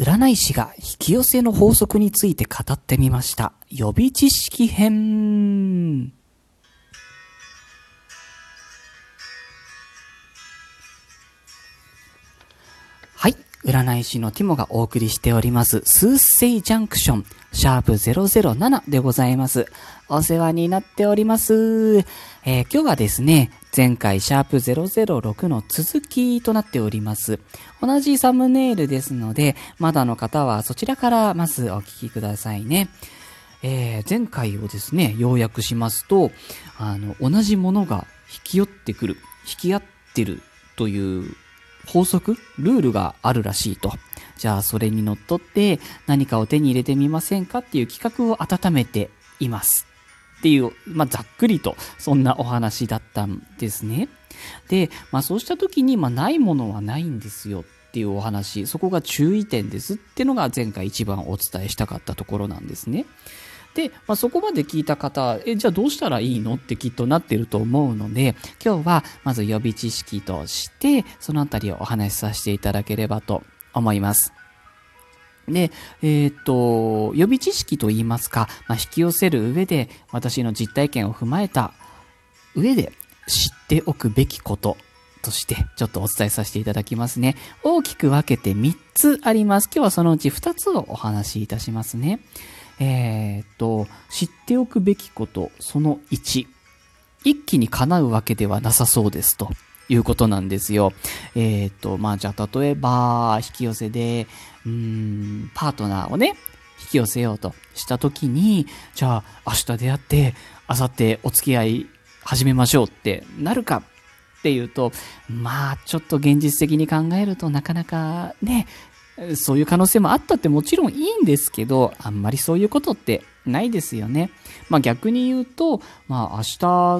占い師が引き寄せの法則について語ってみました。予備知識編。占い師のティモがお送りしております、スーセイジャンクション、シャープ007でございます。お世話になっております。えー今日はですね、前回シャープ006の続きとなっております。同じサムネイルですので、まだの方はそちらからまずお聞きくださいね。えー前回をですね、要約しますと、あの、同じものが引き寄ってくる、引き合ってるという法則ルールがあるらしいと。じゃあ、それにのっとって何かを手に入れてみませんかっていう企画を温めています。っていう、まあ、ざっくりと、そんなお話だったんですね。で、まあ、そうした時に、まあ、ないものはないんですよっていうお話、そこが注意点ですってのが前回一番お伝えしたかったところなんですね。で、まあ、そこまで聞いた方、え、じゃあどうしたらいいの？ってきっとなってると思うので、今日はまず予備知識として、そのあたりをお話しさせていただければと思います。で、えーと、予備知識といいますか、まあ、引き寄せる上で、私の実体験を踏まえた上で知っておくべきこととして、ちょっとお伝えさせていただきますね。大きく分けて3つあります。今日はそのうち2つをお話しいたしますね。えーっと、知っておくべきこと、その1。一気に叶うわけではなさそうですということなんですよ。えーっと、まあ、じゃあ例えば、引き寄せで、うん、パートナーをね、引き寄せようとしたときに、じゃあ明日出会って、明後日お付き合い始めましょうってなるかっていうと、まあちょっと現実的に考えるとなかなかね、そういう可能性もあったってもちろんいいんですけど、あんまりそういうことってないですよね。まあ逆に言うと、まあ明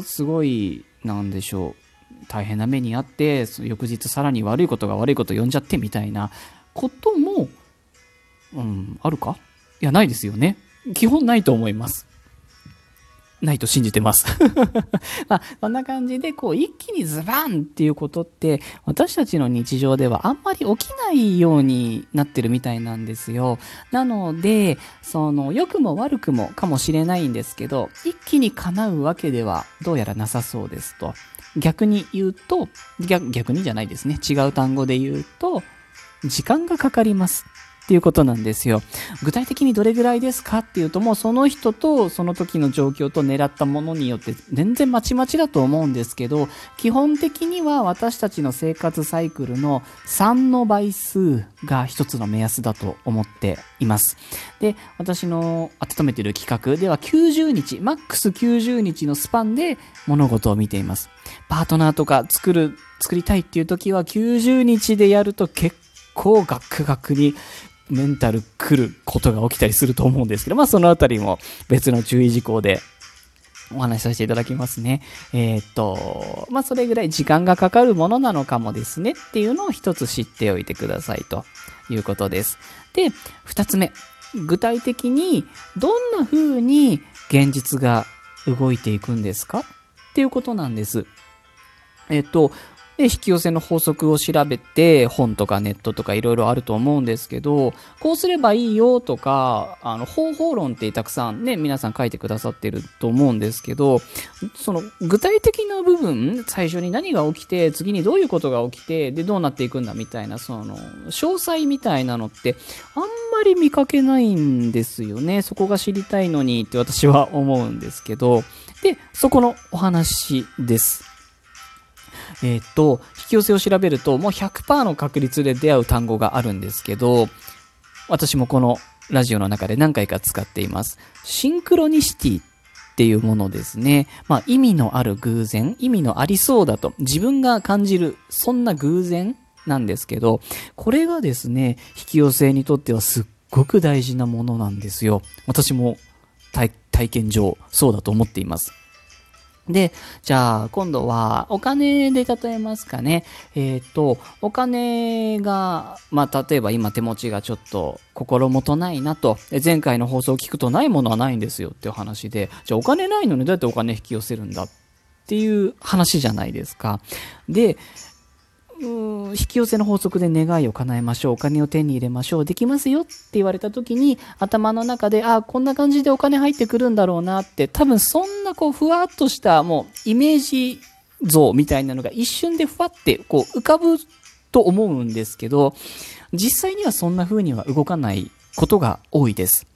日すごい、なんでしょう、大変な目にあって、翌日さらに悪いことが悪いこと呼んじゃってみたいなことも、うん、あるか？いや、ないですよね。基本ないと思います。ないと信じてます。まあ、こんな感じで、こう、一気にズバンっていうことって、私たちの日常ではあんまり起きないようになってるみたいなんですよ。なので、その、良くも悪くもかもしれないんですけど、一気に叶うわけではどうやらなさそうですと。逆に言うと、逆逆にじゃないですね。違う単語で言うと、時間がかかります。っていうことなんですよ。具体的にどれぐらいですかっていうともうその人とその時の状況と狙ったものによって全然まちまちだと思うんですけど基本的には私たちの生活サイクルの3の倍数が一つの目安だと思っています。で、私の温めている企画では90日、マックス90日のスパンで物事を見ています。パートナーとか作る、作りたいっていう時は90日でやると結構ガクガクにメンタル来ることが起きたりすると思うんですけど、まあそのあたりも別の注意事項でお話しさせていただきますね。えーっと、まあそれぐらい時間がかかるものなのかもですねっていうのを一つ知っておいてくださいということです。で、二つ目。具体的にどんな風に現実が動いていくんですか？っていうことなんです。えっと、で、引き寄せの法則を調べて、本とかネットとかいろいろあると思うんですけど、こうすればいいよとか、あの、方法論ってたくさんね、皆さん書いてくださってると思うんですけど、その具体的な部分、最初に何が起きて、次にどういうことが起きて、で、どうなっていくんだみたいな、その、詳細みたいなのって、あんまり見かけないんですよね。そこが知りたいのにって私は思うんですけど、で、そこのお話です。えーっと、引き寄せを調べると、もう100%の確率で出会う単語があるんですけど、私もこのラジオの中で何回か使っています。シンクロニシティっていうものですね。まあ意味のある偶然、意味のありそうだと自分が感じる、そんな偶然なんですけど、これがですね、引き寄せにとってはすっごく大事なものなんですよ。私も体体験上そうだと思っています。で、じゃあ、今度は、お金で例えますかね。えっ、と、お金が、まあ、例えば今手持ちがちょっと心もとないなと。前回の放送を聞くとないものはないんですよっていう話で、じゃあお金ないのにどうやってお金引き寄せるんだっていう話じゃないですか。で、引き寄せの法則で願いを叶えましょう。お金を手に入れましょう。できますよって言われた時に、頭の中で、ああ、こんな感じでお金入ってくるんだろうなって、多分そんなこう、ふわっとしたもう、イメージ像みたいなのが一瞬でふわってこう浮かぶと思うんですけど、実際にはそんな風には動かないことが多いです。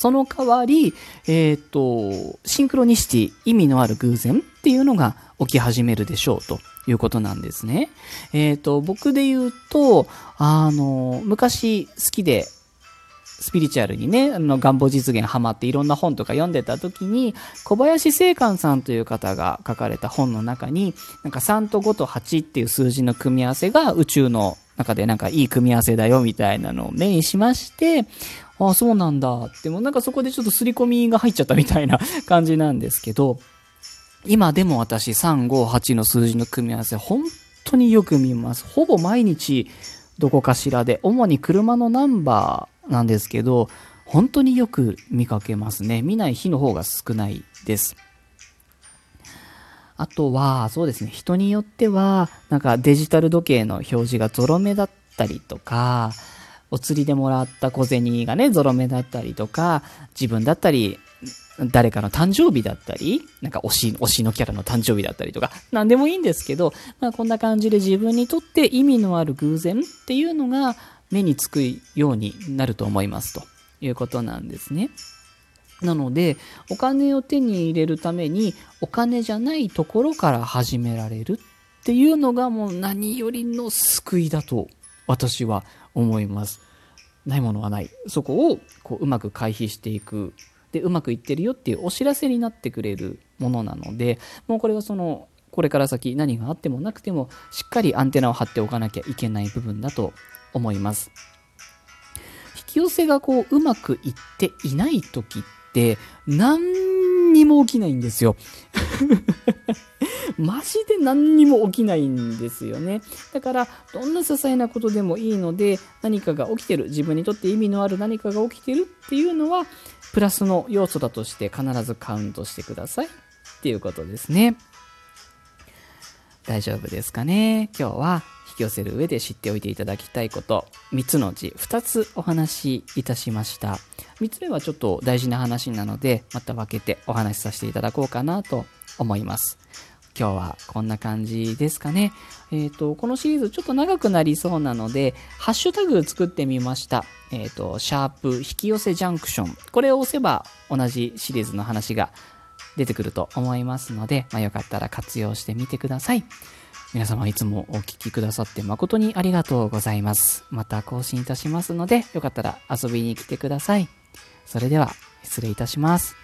その代わり、えっ、ー、と、シンクロニシティ、意味のある偶然っていうのが起き始めるでしょうということなんですね。えっ、ー、と、僕で言うと、あの、昔好きでスピリチュアルにね、あの、願望実現ハマっていろんな本とか読んでた時に、小林聖寛さんという方が書かれた本の中に、なんか3と5と8っていう数字の組み合わせが宇宙の中でなんかいい組み合わせだよみたいなのを目にしまして、ああ、そうなんだって、もなんかそこでちょっと刷り込みが入っちゃったみたいな 感じなんですけど、今でも私3、5、8の数字の組み合わせ本当によく見ます。ほぼ毎日どこかしらで、主に車のナンバーなんですけど、本当によく見かけますね。見ない日の方が少ないです。あとは、そうですね、人によっては、なんかデジタル時計の表示がゾロ目だったりとか、お釣りでもらった小銭がね、ゾロ目だったりとか、自分だったり、誰かの誕生日だったり、なんか推し、推しのキャラの誕生日だったりとか、なんでもいいんですけど、まあこんな感じで自分にとって意味のある偶然っていうのが目につくようになると思いますということなんですね。なので、お金を手に入れるために、お金じゃないところから始められるっていうのがもう何よりの救いだと私は思います。ないものはない。そこをこううまく回避していくでうまくいってるよっていうお知らせになってくれるものなのでもうこれはそのこれから先何があってもなくてもしっかりアンテナを張っておかなきゃいけない部分だと思います引き寄せがこううまくいっていない時って何にも起きないんですよマジで何にも起きないんですよね。だから、どんな些細なことでもいいので、何かが起きてる、自分にとって意味のある何かが起きてるっていうのは、プラスの要素だとして必ずカウントしてくださいっていうことですね。大丈夫ですかね？今日は引き寄せる上で知っておいていただきたいこと、3つのうち2つお話しいたしました。3つ目はちょっと大事な話なので、また分けてお話しさせていただこうかなと思います。今日はこんな感じですかね。えっ、ー、と、このシリーズちょっと長くなりそうなので、ハッシュタグ作ってみました。えっ、ー、と、シャープ引き寄せジャンクション。これを押せば同じシリーズの話が出てくると思いますので、まあ、よかったら活用してみてください。皆様いつもお聴きくださって誠にありがとうございます。また更新いたしますので、よかったら遊びに来てください。それでは、失礼いたします。